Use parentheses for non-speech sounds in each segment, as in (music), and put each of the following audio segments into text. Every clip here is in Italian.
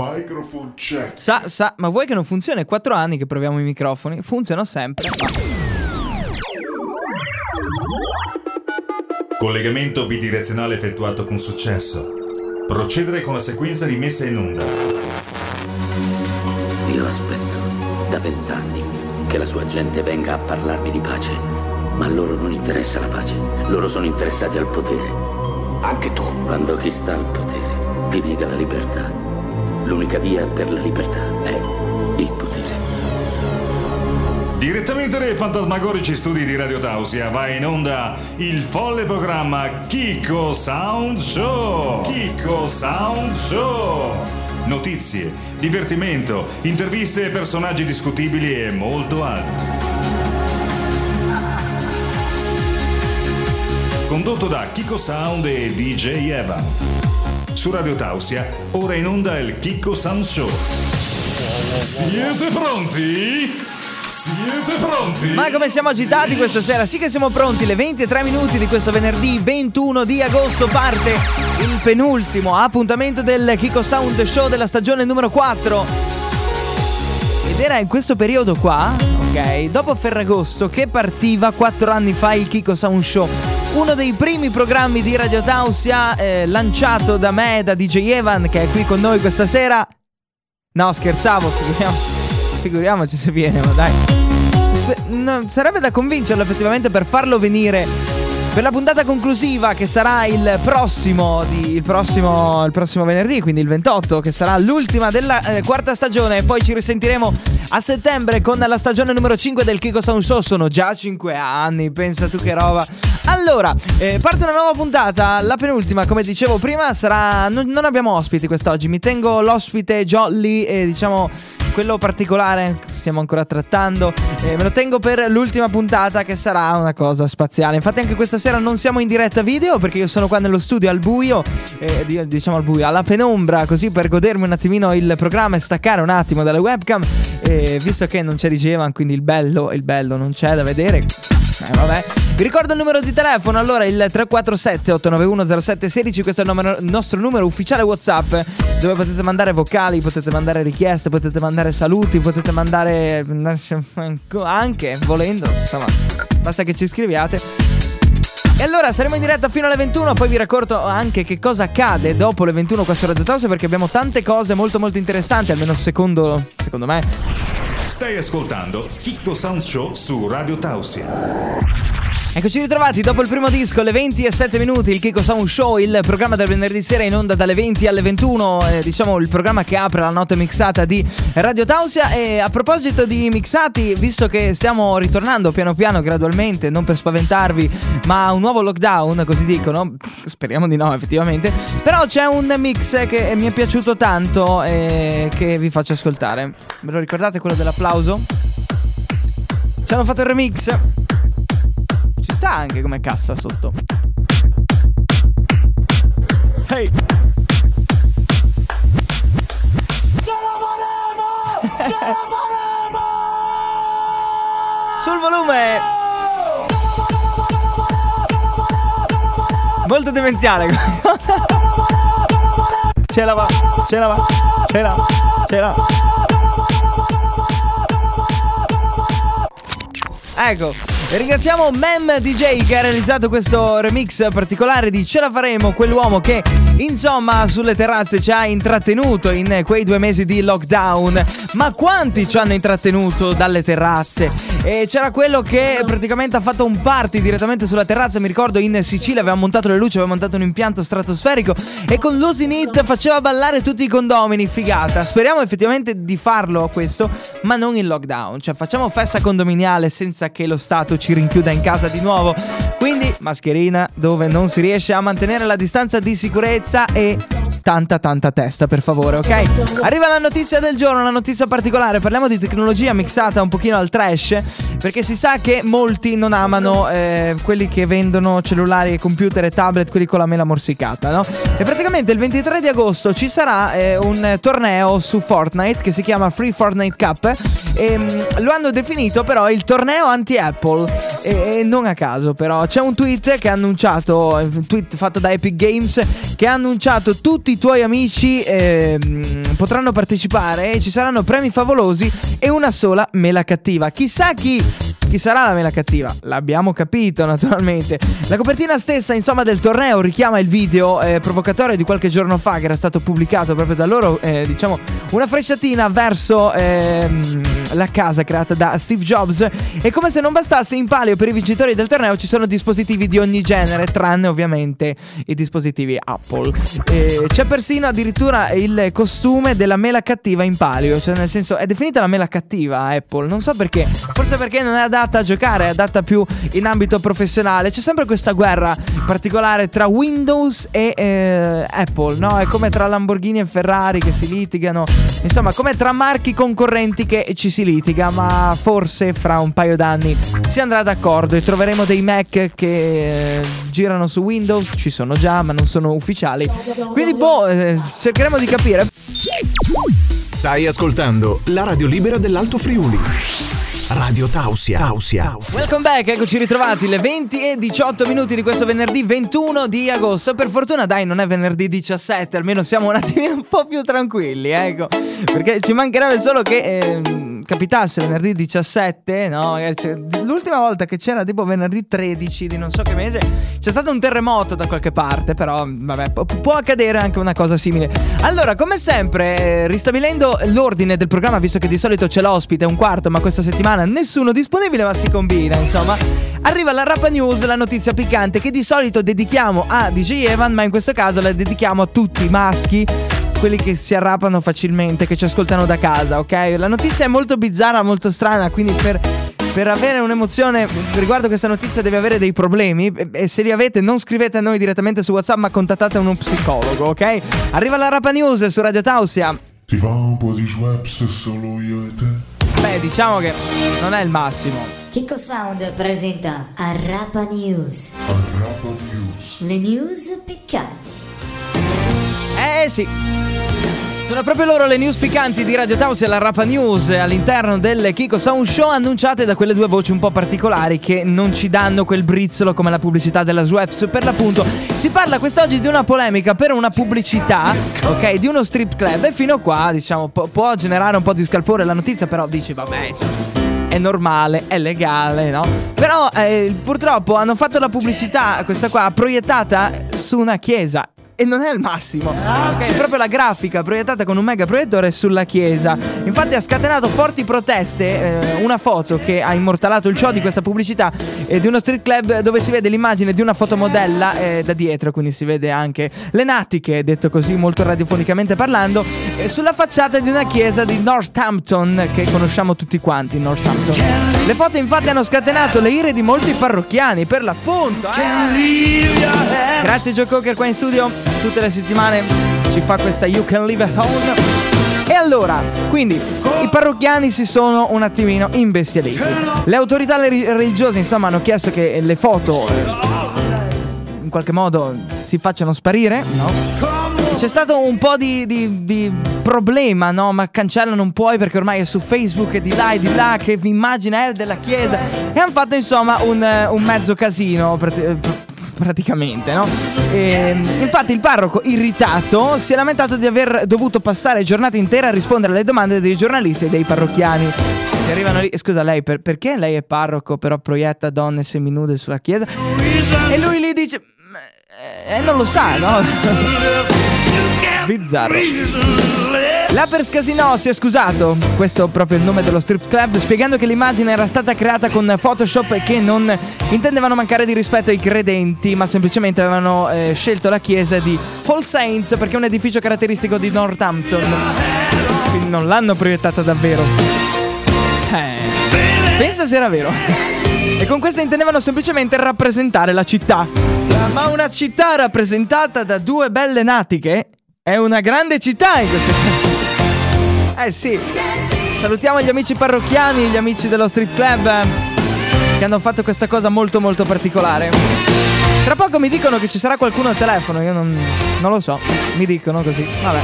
Microphone check. Sa, sa, ma vuoi che non funziona? È quattro anni che proviamo i microfoni, funzionano sempre. Collegamento bidirezionale effettuato con successo. Procedere con la sequenza di messa in onda. Io aspetto da vent'anni che la sua gente venga a parlarmi di pace, ma a loro non interessa la pace, loro sono interessati al potere. Anche tu. Quando chi sta al potere ti nega la libertà, l'unica via per la libertà è il potere. Direttamente dai fantasmagorici studi di Radio Tausia va in onda il folle programma Kiko Sound Show. Kiko Sound Show. Notizie, divertimento, interviste ai personaggi discutibili e molto altro. Condotto da Kiko Sound e DJ Evan. Su Radio Tausia, ora in onda il Kiko Sound Show. Siete pronti? Siete pronti? Ma come siamo agitati questa sera? Sì che siamo pronti, le 23 minuti di questo venerdì 21 di agosto parte il penultimo appuntamento del Kiko Sound Show della stagione numero 4. Ed era in questo periodo qua, ok, dopo Ferragosto che partiva 4 anni fa il Kiko Sound Show. Uno dei primi programmi di Radio Tausia eh, lanciato da me, da DJ Evan, che è qui con noi questa sera. No, scherzavo, figuriamoci, figuriamoci se viene, ma dai. No, sarebbe da convincerlo effettivamente per farlo venire per la puntata conclusiva che sarà il prossimo, di- il prossimo, il prossimo venerdì, quindi il 28, che sarà l'ultima della eh, quarta stagione. Poi ci risentiremo a settembre con la stagione numero 5 del Kiko Sound Show. Sono già 5 anni, pensa tu che roba. Allora, eh, parte una nuova puntata, la penultima, come dicevo prima, sarà... Non, non abbiamo ospiti quest'oggi, mi tengo l'ospite Jolly e diciamo quello particolare che stiamo ancora trattando. eh, me lo tengo per l'ultima puntata che sarà una cosa spaziale. Infatti anche questa sera non siamo in diretta video perché io sono qua nello studio al buio, eh, di- diciamo al buio, alla penombra, così per godermi un attimino il programma e staccare un attimo dalle webcam. eh, visto che non c'è Dicevan, quindi il bello, il bello non c'è da vedere. Eh, vabbè. Vi ricordo il numero di telefono, allora il 347 891 0716, questo è il, nostro numero ufficiale WhatsApp dove potete mandare vocali, potete mandare richieste, potete mandare saluti, potete mandare (laughs) anche volendo, insomma, basta che ci scriviate. E allora saremo in diretta fino alle 21, poi vi racconto anche che cosa accade dopo le 21 qua su Radio Tosse perché abbiamo tante cose molto molto interessanti, almeno secondo, secondo me. Stai ascoltando Kiko Sound Show su Radio Tausia. Eccoci ritrovati dopo il primo disco, alle 20 e 7 minuti, il Kiko Sound Show, il programma del venerdì sera in onda dalle 20 alle 21, eh, diciamo il programma che apre la notte mixata di Radio Tausia. E a proposito di mixati, visto che stiamo ritornando piano piano, gradualmente, non per spaventarvi, ma a un nuovo lockdown, così dicono, (laughs) speriamo di no effettivamente, però c'è un mix che mi è piaciuto tanto e che vi faccio ascoltare. Ve lo ricordate quello dell'applauso? Ci hanno fatto il remix. Sta anche come cassa sotto. Hey! Sul volume! Molto demenziale. Ce la va, ce la va, ce la, ce la. Ecco, ringraziamo Mem DJ che ha realizzato questo remix particolare di Ce la faremo, quell'uomo che insomma sulle terrazze ci ha intrattenuto in quei due mesi di lockdown. Ma quanti ci hanno intrattenuto dalle terrazze? E c'era quello che praticamente ha fatto un party direttamente sulla terrazza, mi ricordo in Sicilia aveva montato le luci, aveva montato un impianto stratosferico e con l'Usinit faceva ballare tutti i condomini, figata. Speriamo effettivamente di farlo questo, ma non in lockdown, cioè facciamo festa condominiale senza che lo Stato ci rinchiuda in casa di nuovo. Quindi mascherina dove non si riesce a mantenere la distanza di sicurezza e tanta tanta testa per favore, ok? Arriva la notizia del giorno, una notizia particolare, parliamo di tecnologia mixata un pochino al trash, perché si sa che molti non amano eh, quelli che vendono cellulari, computer e tablet, quelli con la mela morsicata, no? E praticamente il 23 di agosto ci sarà eh, un torneo su Fortnite che si chiama Free Fortnite Cup e mm, lo hanno definito però il torneo anti-Apple e, e non a caso però c'è un tweet che ha annunciato, un tweet fatto da Epic Games che ha annunciato tutti i i tuoi amici ehm, potranno partecipare e ci saranno premi favolosi e una sola mela cattiva. Chissà chi chi sarà la mela cattiva? L'abbiamo capito, naturalmente. La copertina stessa, insomma, del torneo richiama il video eh, provocatorio di qualche giorno fa, che era stato pubblicato proprio da loro. Eh, diciamo, una frecciatina verso ehm, la casa creata da Steve Jobs. E come se non bastasse, in palio per i vincitori del torneo ci sono dispositivi di ogni genere, tranne ovviamente i dispositivi Apple. Eh, c'è persino addirittura il costume della mela cattiva in palio. Cioè, nel senso, è definita la mela cattiva Apple. Non so perché. Forse perché non è adatta adatta a giocare, è adatta più in ambito professionale. C'è sempre questa guerra particolare tra Windows e eh, Apple, no? È come tra Lamborghini e Ferrari che si litigano. Insomma, come tra marchi concorrenti che ci si litiga, ma forse fra un paio d'anni si andrà d'accordo e troveremo dei Mac che eh, girano su Windows, ci sono già, ma non sono ufficiali. Quindi boh, eh, cercheremo di capire. Stai ascoltando la radio libera dell'Alto Friuli. Radio Tausia. Tausia. Welcome back, eccoci ritrovati le 20 e 18 minuti di questo venerdì 21 di agosto. Per fortuna dai, non è venerdì 17, almeno siamo un attimino un po' più tranquilli, ecco. Perché ci mancherebbe solo che eh, capitasse venerdì 17, no? L'ultima volta che c'era tipo venerdì 13 di non so che mese, c'è stato un terremoto da qualche parte, però vabbè, può accadere anche una cosa simile. Allora, come sempre, ristabilendo l'ordine del programma, visto che di solito c'è l'ospite, un quarto, ma questa settimana nessuno disponibile ma si combina insomma Arriva la Rapa News, la notizia piccante che di solito dedichiamo a DJ Evan ma in questo caso la dedichiamo a tutti i maschi quelli che si arrapano facilmente, che ci ascoltano da casa, ok? La notizia è molto bizzarra, molto strana, quindi per, per avere un'emozione riguardo questa notizia devi avere dei problemi e se li avete non scrivete a noi direttamente su WhatsApp ma contattate uno psicologo, ok? Arriva la Rapa News su Radio Tausia. Ti va un po' di Schweppes solo io e te? Beh, diciamo che non è il massimo. Kiko Sound presenta Arrapa News. Arrapa News. Le news piccanti. Eh sì. Sono proprio loro le news piccanti di Radio Taus e la Rapa News all'interno del Kiko Sound Show annunciate da quelle due voci un po' particolari che non ci danno quel brizzolo come la pubblicità della Sweps. Per l'appunto si parla quest'oggi di una polemica per una pubblicità, ok, di uno strip club e fino a qua diciamo po- può generare un po' di scalpore la notizia però dici vabbè è normale, è legale, no? Però eh, purtroppo hanno fatto la pubblicità, questa qua, proiettata su una chiesa e non è il massimo. Ok, è proprio la grafica proiettata con un mega proiettore sulla chiesa. Infatti ha scatenato forti proteste. Eh, una foto che ha immortalato il show di questa pubblicità eh, di uno street club dove si vede l'immagine di una fotomodella eh, da dietro, quindi si vede anche le natiche, detto così molto radiofonicamente parlando, eh, sulla facciata di una chiesa di Northampton che conosciamo tutti quanti, Northampton. Le foto infatti hanno scatenato le ire di molti parrocchiani, per l'appunto. Eh. Grazie Joe Cocker qua in studio tutte le settimane ci fa questa You Can Live at Home. E allora, quindi i parrocchiani si sono un attimino imbestialiti. Le autorità religiose, insomma, hanno chiesto che le foto eh, in qualche modo si facciano sparire, no? C'è stato un po' di, di, di, problema, no? Ma cancellano non puoi perché ormai è su Facebook e di là e di là che immagine è della chiesa. E hanno fatto insomma un, un mezzo casino praticamente, no? E, ehm, infatti il parroco irritato si è lamentato di aver dovuto passare giornate intere a rispondere alle domande dei giornalisti e dei parrocchiani. Che arrivano lì, scusa lei, per, perché lei è parroco però proietta donne seminude sulla chiesa? E lui gli dice, eh, non lo sa, no? (laughs) Bizzarro. L'Appers Casino si è scusato, questo è proprio il nome dello strip club, spiegando che l'immagine era stata creata con Photoshop e che non intendevano mancare di rispetto ai credenti, ma semplicemente avevano eh, scelto la chiesa di All Saints perché è un edificio caratteristico di Northampton. Quindi non l'hanno proiettata davvero. Eh, pensa se era vero. E con questo intendevano semplicemente rappresentare la città. Ma una città rappresentata da due belle natiche è una grande città in questo caso. Eh sì. Salutiamo gli amici parrocchiani, gli amici dello street club eh, che hanno fatto questa cosa molto molto particolare. Tra poco mi dicono che ci sarà qualcuno al telefono, io non, non lo so, mi dicono così. Vabbè.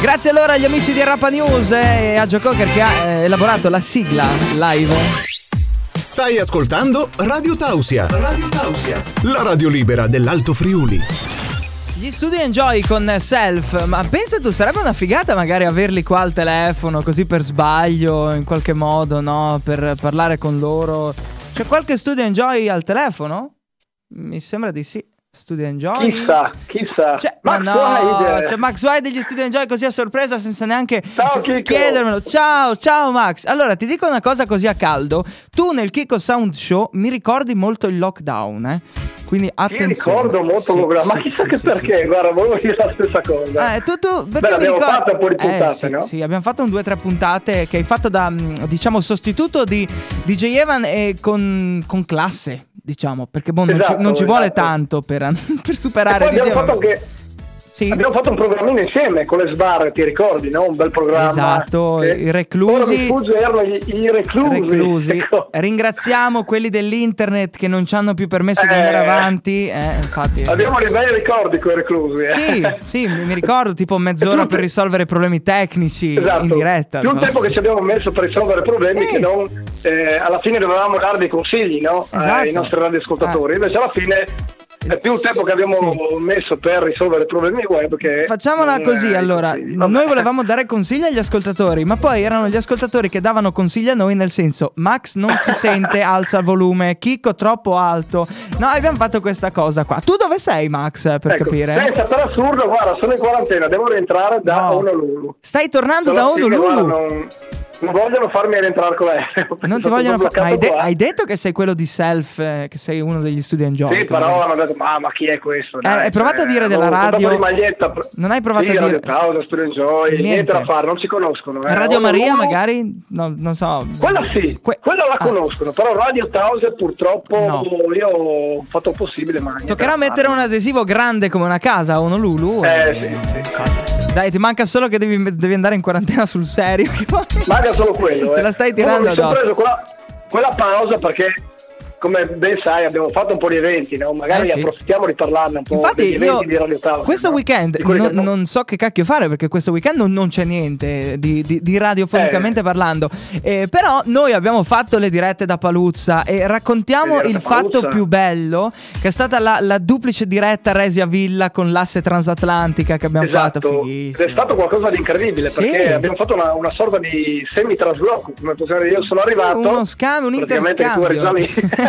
Grazie allora agli amici di Rapa News e a Joe Cocker che ha eh, elaborato la sigla live. Stai ascoltando Radio Tausia. Radio Tausia. La radio libera dell'Alto Friuli. Gli Studio Enjoy con Self, ma pensa tu, sarebbe una figata magari averli qua al telefono, così per sbaglio, in qualche modo, no? Per parlare con loro. C'è qualche Studio Enjoy al telefono? Mi sembra di sì. Studio Enjoy. Chissà, chissà. C'è, Max ma no, Wide. c'è Max White degli Studio Enjoy così a sorpresa senza neanche Ciao, chiedermelo. Ciao, ciao Max. Allora ti dico una cosa così a caldo. Tu nel Kiko Sound Show mi ricordi molto il lockdown, eh? Quindi Io attenzione. ricordo molto Sì, Google, ma sì, chissà sì, che perché, guarda, volevo dire la stessa cosa. Eh, tu, tu, Beh, abbiamo ricordo- fatto un po' di Eh, puntate, sì, no? Sì, abbiamo fatto un due o tre puntate che hai fatto da, mm, diciamo, sostituto di DJ Evan e con, con classe, diciamo, perché boh, non, ci, Esatto, non ci vuole esatto. tanto per, (laughs) per E superare poi DJ abbiamo Evan. fatto anche Sì. Abbiamo fatto un programmino insieme con le sbarre, ti ricordi, no? Un bel programma. Esatto, Eh, i reclusi. Erano i, i reclusi. reclusi. (laughs) Ecco. Ringraziamo quelli dell'internet che non ci hanno più permesso di Eh. andare avanti. Eh, infatti. Abbiamo dei bei ricordi con i reclusi. eh. Sì, sì, mi ricordo tipo (laughs) mezz'ora per risolvere problemi tecnici Esatto. in diretta. Più no? tempo che ci abbiamo messo per risolvere problemi Sì. che non eh, alla fine dovevamo dare dei consigli no? Eh, Esatto. ai nostri radioascoltatori. Ah. Invece alla fine è più tempo che abbiamo Sì. messo per risolvere problemi web che Facciamola così allora. Vabbè. noi volevamo dare consigli agli ascoltatori, ma poi erano gli ascoltatori che davano consigli a noi nel senso Max non si sente, (laughs) alza il volume, Chicco troppo alto. No, abbiamo fatto questa cosa qua. Tu dove sei Max per Ecco, capire? Pensa, per assurdo, guarda, sono in quarantena, devo rientrare da No. Honolulu. Stai tornando Sono da Honolulu? Non, vogliono farmi rientrare con l'aereo. (laughs) Non ti vogliono bloccato Hai, de- hai detto che sei quello di self, eh, che sei uno degli studi enjoy. Sì, però hanno detto, ma, ma chi è questo? Eh, hai provato a dire della avevo radio- maglietta. Non hai provato sì, a dire- Radio Causa, Studio Enjoy, niente. Niente. da fare, non ci conoscono. Eh. Radio Maria magari? No, non so. Quella sì, Que- quella la Ah. conoscono, però Radio Tauser purtroppo No. io ho fatto il possibile, ma Toccherà mettere un adesivo grande come una casa a Honolulu. Eh e- sì, sì. Dai, ti manca solo che devi, devi andare in quarantena sul serio. Manca solo quello. (laughs) Ce eh. la stai tirando addosso. preso quella, quella pausa perché, come ben sai, abbiamo fatto un po' di eventi, no? Magari Eh, sì. approfittiamo di parlarne un po' Infatti degli eventi di Radio Tauser. questo no? weekend non, non- non so che cacchio fare perché questo weekend non, c'è niente di, di- di radiofonicamente Eh. parlando. Eh, però noi abbiamo fatto le dirette da Paluzza e raccontiamo il fatto più bello che è stata la, la duplice diretta Resia Villa con l'asse transatlantica che abbiamo Esatto, fatto. Fighissimo. è stato qualcosa di incredibile Sì. perché abbiamo fatto una, una sorta di semi-trasloco, come possiamo dire. Io sono arrivato. uno scambio, un praticamente tu eri già interscambio. lì.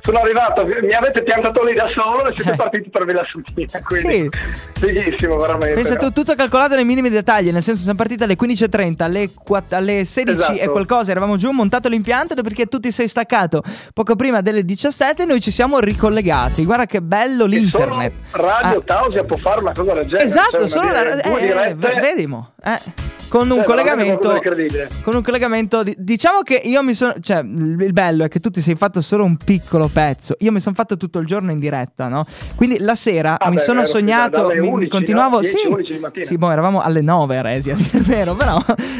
sono arrivato, mi avete piantato lì da solo e siete partiti per Villa Sant'Ina. Quindi, fighissimo, veramente. Pensa tu, tutto calcolato nei minimi dettagli, nel senso siamo partiti alle 15.30, alle, quatt- alle 16 Esatto. e qualcosa, eravamo giù, montato l'impianto, dopodiché tu ti sei staccato poco prima delle 17 e noi ci siamo ricollegati. Guarda che bello E l'internet. Radio Ah, Tausia può fare una cosa del genere. Esatto, cioè, solo la due eh, eh, vedimo, eh, con un Cioè, collegamento con un collegamento di- diciamo che io mi sono cioè il il bello è che tu ti sei fatto solo un piccolo pezzo. Io mi sono fatto tutto il giorno in diretta, no? Quindi la sera Ah, mi beh, sono sognato mi, mi 11, continuavo no? 10, sì. 11 di mattina. Sì, boh, eravamo alle 9 a Resi, a dire il vero, però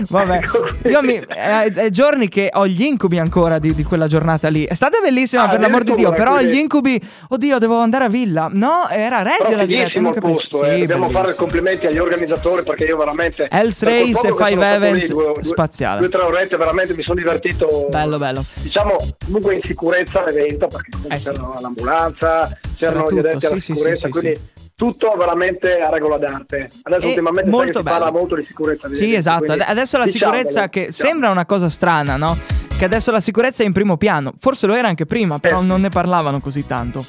vabbè. Ecco, Io mi è, è giorni che ho gli incubi ancora di, di quella giornata lì. È stata bellissima Ah, per l'amor di Dio, però gli incubi oddio, devo andare a Villa. No, era Resi Però la diretta, non posto, eh. Sì, dobbiamo fare complimenti agli organizzatori perché io veramente quel Race e Five lì, Events, due- spaziale. Due o tre orette veramente mi sono divertito. Bello, bello. Diciamo comunque in sicurezza l'evento perché comunque Eh, sì. c'era l'ambulanza, c'erano C'era gli addetti tutto, alla sì, sì, sicurezza, sì, sì, quindi tutto veramente a regola d'arte. Adesso E ultimamente molto si parla molto di sicurezza. di Sì, eventi, esatto. Adesso la sicurezza che diciamo. sembra una cosa strana, no? Che adesso la sicurezza è in primo piano. Forse lo era anche prima, però Eh. non ne parlavano così tanto.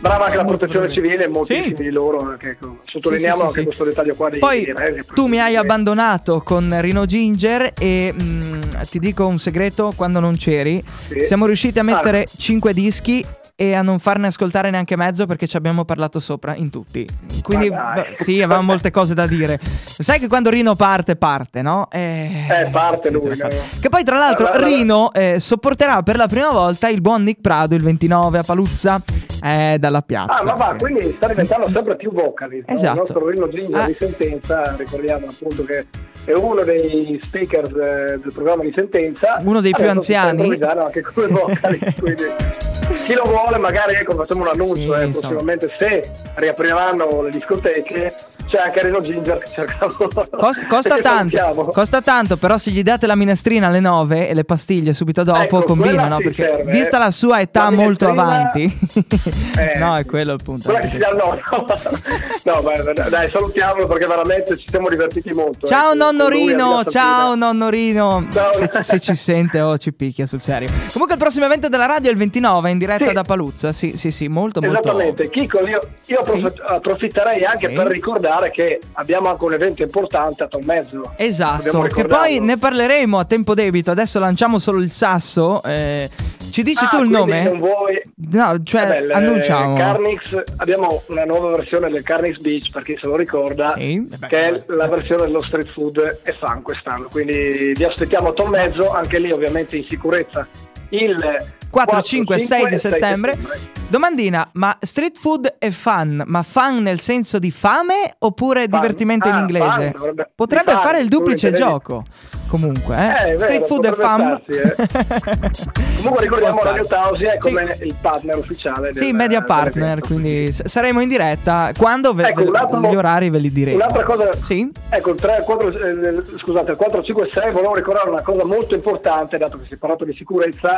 Brava anche la protezione civile, moltissimi Sì. di loro. Che, ecco, sottolineiamo Sì, sì, anche questo dettaglio qua di Poi di Resi, tu mi hai abbandonato con Rino Ginger e mm, ti dico un segreto, quando non c'eri, siamo riusciti a Ah. mettere 5 dischi e a non farne ascoltare neanche mezzo perché ci abbiamo parlato sopra in tutti. Quindi beh, sì, avevamo molte cose da dire. Sai che quando Rino parte, parte, no? Eh, Eh, parte lui, no? Che poi tra l'altro Allora, Rino eh, sopporterà per la prima volta il buon Nick Prado il 29 a Paluzza eh, dalla piazza. Ah, ma va, Sì. quindi sta diventando sempre più vocali. no? Esatto. Il nostro Rino Ginger Ah. di sentenza, ricordiamo appunto che è uno dei speakers eh, del programma di sentenza. Uno dei più anziani. anche con le (laughs) vocali, quindi chi lo vuole magari ecco, facciamo un annuncio, Sì, eh, prossimamente se riapriranno le discoteche c'è anche Reno Ginger che cercano Cos- costa (laughs) che tanto, salutiamo. costa tanto, però se gli date la minestrina alle 9 e le pastiglie subito dopo Ecco, combina, no? Perché serve, vista eh. la sua età La molto avanti, (laughs) Eh, no, è quello il punto. Quella che si dà al nonno. no, beh, dai, salutiamolo perché veramente ci siamo divertiti molto. Ciao eh, nonno lui a Rino, Villa ciao Santina. nonno Rino. Ciao. Se, ci- se ci sente o ci picchia sul serio. Comunque il prossimo evento della radio è il 29 in diretta Sì. da Paluzza. Sì, sì, sì, molto molto. Esattamente, Kiko, io, io approf- approfitterei anche Sì. per ricordare che abbiamo anche un evento importante a Tommezzo. Esatto, che poi ne parleremo a tempo debito. Adesso lanciamo solo il sasso. eh, ci dici Ah, tu il nome? Non vuoi... No, cioè, il, annunciamo. eh, Carnix, abbiamo una nuova versione del Carnix Beach, per chi se lo ricorda, Sì, vabbè, che è la versione dello street food e fan quest'anno. Quindi vi aspettiamo a Tommezzo, anche lì ovviamente in sicurezza. Il 4, 5, 6 di 6 settembre. Domandina, ma street food è fun, ma fun nel senso di fame oppure Fun. divertimento in Ah, inglese? fun, dovrebbe- Potrebbe fun, fare il duplice gioco. Comunque, eh. Eh, vero, street food è fun. potrebbe starsi, (laughs) Comunque ricordiamo Radio. Tausia è Sì. come il partner ufficiale. Sì, del- media partner, quindi saremo in diretta quando ve- Ecco, gli orari ve li diremo. Un'altra cosa, Sì? ecco, il 3, 4, eh, scusate, il 456 volevo ricordare una cosa molto importante, dato che si è parlato di sicurezza,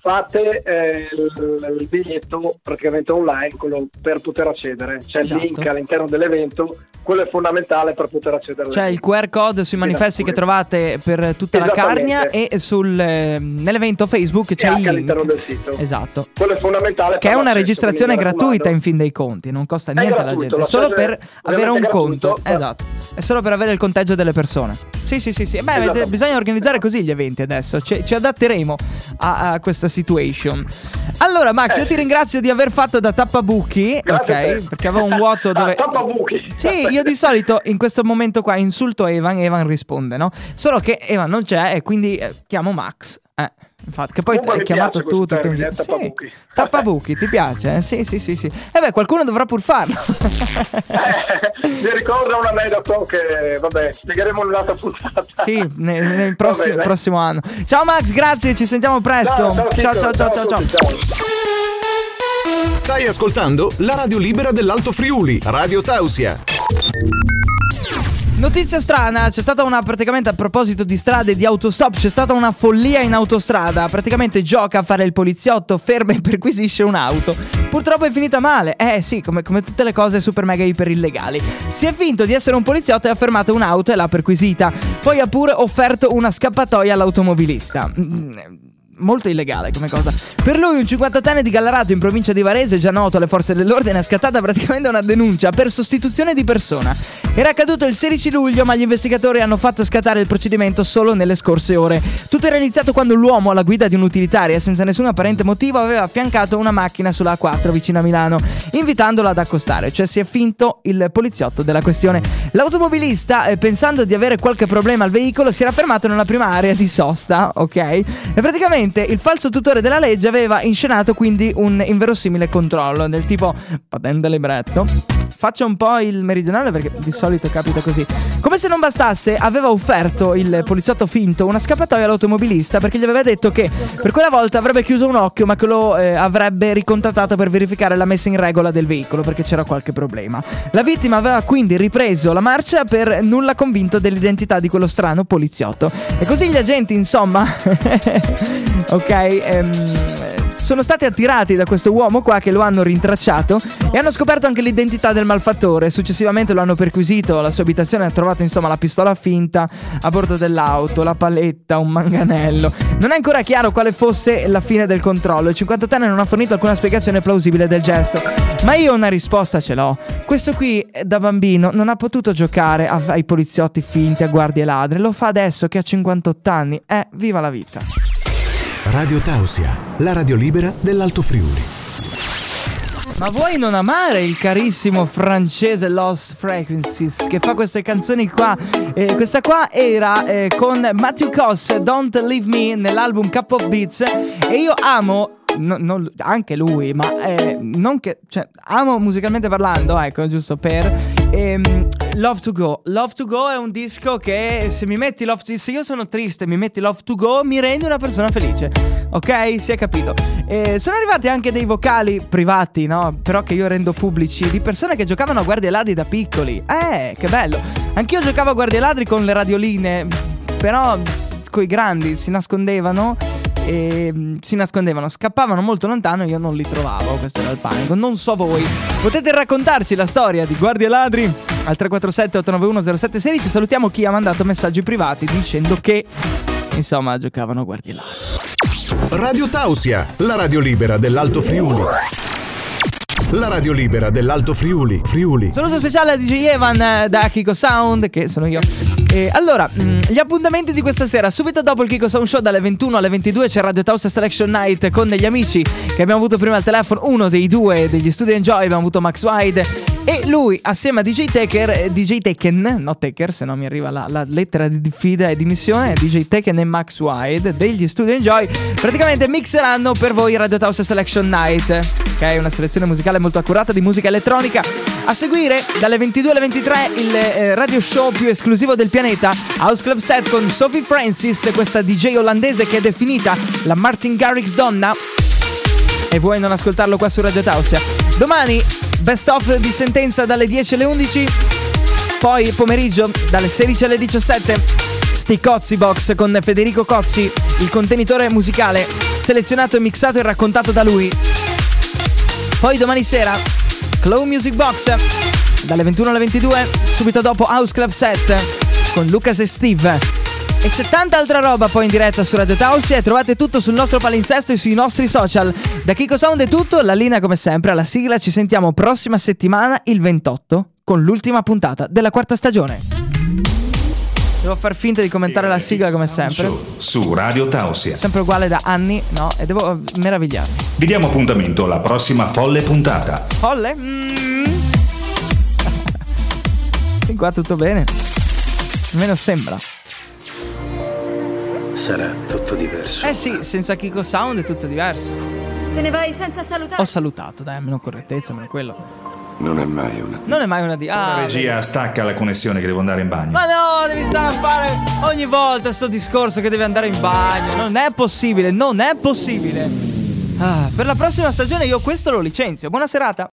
fate eh, il, il biglietto praticamente online, quello per poter accedere, c'è Esatto. il link all'interno dell'evento, quello è fondamentale per poter accedere. C'è il QR code sui manifesti che trovate per tutta la. Carnia e sul, eh, nell'evento Facebook c'è il link. all'interno del sito. Esatto. Quello è fondamentale. Che è una registrazione gratuita in fin dei conti, non costa niente alla gente, è solo per avere un conto. gratuito, ma- Esatto. È solo per avere il conteggio delle persone. Sì, sì, sì, sì. Beh, Esatto. bisogna organizzare così gli eventi adesso. Ci, ci adatteremo a, a questa situation. Allora, Max, Eh, io ti sì. ringrazio di aver fatto da tappabuchi, Grazie ok? Perché avevo un vuoto (laughs) dove Ah, tappabuchi. Sì, io di solito in questo momento qua insulto Evan, Evan risponde, no? Solo che Evan non c'è e quindi eh, chiamo Max. Eh, infatti, che poi hai chiamato tu tutto un termine, giro. Sì, tappabuchi. tappabuchi, ti piace? eh? Sì, sì, sì, sì. E beh, qualcuno dovrà pur farlo. Eh, (laughs) mi ricorda un aneddoto che, vabbè, spiegheremo in un'altra puntata. sì, nel, nel prossimo, bene. prossimo anno. Ciao Max, grazie, ci sentiamo presto. Ciao, ciao, ciao, ciao, ciao, ciao. ciao. Stai ascoltando la radio libera dell'Alto Friuli, Radio Tausia. Notizia strana, c'è stata una praticamente a proposito di strade e di autostop, c'è stata una follia in autostrada. Praticamente gioca a fare il poliziotto, ferma e (laughs) perquisisce un'auto. Purtroppo è finita male. Eh sì, come, come tutte le cose super mega iper illegali. Si è finto di essere un poliziotto e ha fermato un'auto e l'ha perquisita. Poi ha pure offerto una scappatoia all'automobilista. Mm, Molto illegale come cosa. Per lui, un 58enne di Gallarato in provincia di Varese, già noto alle forze dell'ordine, è scattata praticamente una denuncia per sostituzione di persona. Era accaduto il 16 luglio, ma gli investigatori hanno fatto scattare il procedimento solo nelle scorse ore. Tutto era iniziato quando l'uomo alla guida di un'utilitaria, senza nessun apparente motivo, aveva affiancato una macchina sulla A4 vicino a Milano, invitandola ad accostare, cioè si è finto il poliziotto della questione. L'automobilista, eh, pensando di avere qualche problema al veicolo, si era fermato nella prima area di sosta, ok? E praticamente il falso tutore della legge aveva inscenato quindi un inverosimile controllo, del tipo patente libretto. Faccio un po' il meridionale perché di solito capita così. Come se non bastasse, aveva offerto il poliziotto finto una scappatoia all'automobilista perché gli aveva detto che per quella volta avrebbe chiuso un occhio, ma che lo eh, avrebbe ricontattato per verificare la messa in regola del veicolo perché c'era qualche problema. La vittima aveva quindi ripreso la marcia per nulla convinto dell'identità di quello strano poliziotto. E così gli agenti, insomma, (laughs) ok, ehm, sono stati attirati da questo uomo qua che lo hanno rintracciato e hanno scoperto anche l'identità del malfattore. Successivamente lo hanno perquisito alla sua abitazione e ha trovato insomma la pistola finta a bordo dell'auto, la paletta, un manganello. Non è ancora chiaro quale fosse la fine del controllo. Il 58enne non ha fornito alcuna spiegazione plausibile del gesto. Ma io una risposta ce l'ho. Questo qui eh, da bambino non ha potuto giocare ai poliziotti finti, a guardie ladre. Lo fa adesso che ha 58 anni. Eh, viva la vita. Radio Tausia, la radio libera dell'Alto Friuli. Ma vuoi non amare il carissimo francese Lost Frequencies che fa queste canzoni qua? Eh, questa qua era eh, con Matthew Koss, Don't Leave Me, nell'album Cup of Beats. E io amo. no- non- anche lui, ma eh, non che. Cioè, amo musicalmente parlando, ecco, giusto per Ehm, Love to Go. Love to Go è un disco che se mi metti Love to se io sono triste e mi metti Love to Go mi rende una persona felice. Ok? Si è capito. Eh, sono arrivati anche dei vocali privati, no? Però che io rendo pubblici di persone che giocavano a guardie ladri da piccoli. Eh, che bello. Anch'io giocavo a guardie ladri con le radioline, però coi grandi si nascondevano e mm, si nascondevano, scappavano molto lontano e io non li trovavo, questo era il panico. Non so voi. Potete raccontarci la storia di Guardie Ladri al 347 891 0716. Salutiamo chi ha mandato messaggi privati dicendo che insomma giocavano a Guardie Ladri. Radio Tausia, la radio libera dell'Alto Friuli. La radio libera dell'Alto Friuli. Friuli. Saluto speciale a DJ Evan eh, da Kiko Sound, che sono io. E allora, mh, gli appuntamenti di questa sera, subito dopo il Kiko Sound Show dalle 21 alle 22 c'è Radio House Selection Night con degli amici che abbiamo avuto prima al telefono, uno dei due degli Studio Enjoy, abbiamo avuto Max Wide e lui assieme a DJ Taker, eh, DJ Taken, no Taker, se no mi arriva la, la lettera di diffida e di missione, DJ Taken e Max Wide degli Studio Enjoy, praticamente mixeranno per voi Radio House Selection Night, che è una selezione musicale molto accurata di musica elettronica. A seguire, dalle 22 alle 23, il eh, radio show più esclusivo del pianeta, House Club Set con Sophie Francis, questa DJ olandese che è definita la Martin Garrix donna. E vuoi non ascoltarlo qua su Radio Tausia? Domani, best of di sentenza dalle 10 alle 11. Poi pomeriggio, dalle 16 alle 17. Sti Cozzi Box con Federico Cozzi, il contenitore musicale selezionato e mixato e raccontato da lui. Poi domani sera, Clow Music Box dalle 21 alle 22, subito dopo House Club Set con Lucas e Steve. E c'è tanta altra roba poi in diretta su Radio Tausia e trovate tutto sul nostro palinsesto e sui nostri social. Da Kiko Sound è tutto, la linea come sempre alla sigla, ci sentiamo prossima settimana il 28 con l'ultima puntata della quarta stagione. Devo far finta di commentare la sigla come sempre. Su Radio Tausia. Sempre uguale da anni, no? E devo meravigliarmi. Vi diamo appuntamento alla prossima folle puntata. Folle? Mm. Fin (laughs) qua tutto bene. Almeno sembra. Sarà tutto diverso. Eh sì, senza Kiko Sound è tutto diverso. Te ne vai senza salutare? Ho salutato, dai, almeno correttezza, almeno quello. Non è mai una. Non è mai una di... Ah, La regia stacca la connessione che devo andare in bagno. Ma no, devi stare a fare ogni volta sto discorso che devi andare in bagno. Non è possibile, non è possibile. Ah, per la prossima stagione io questo lo licenzio. Buona serata.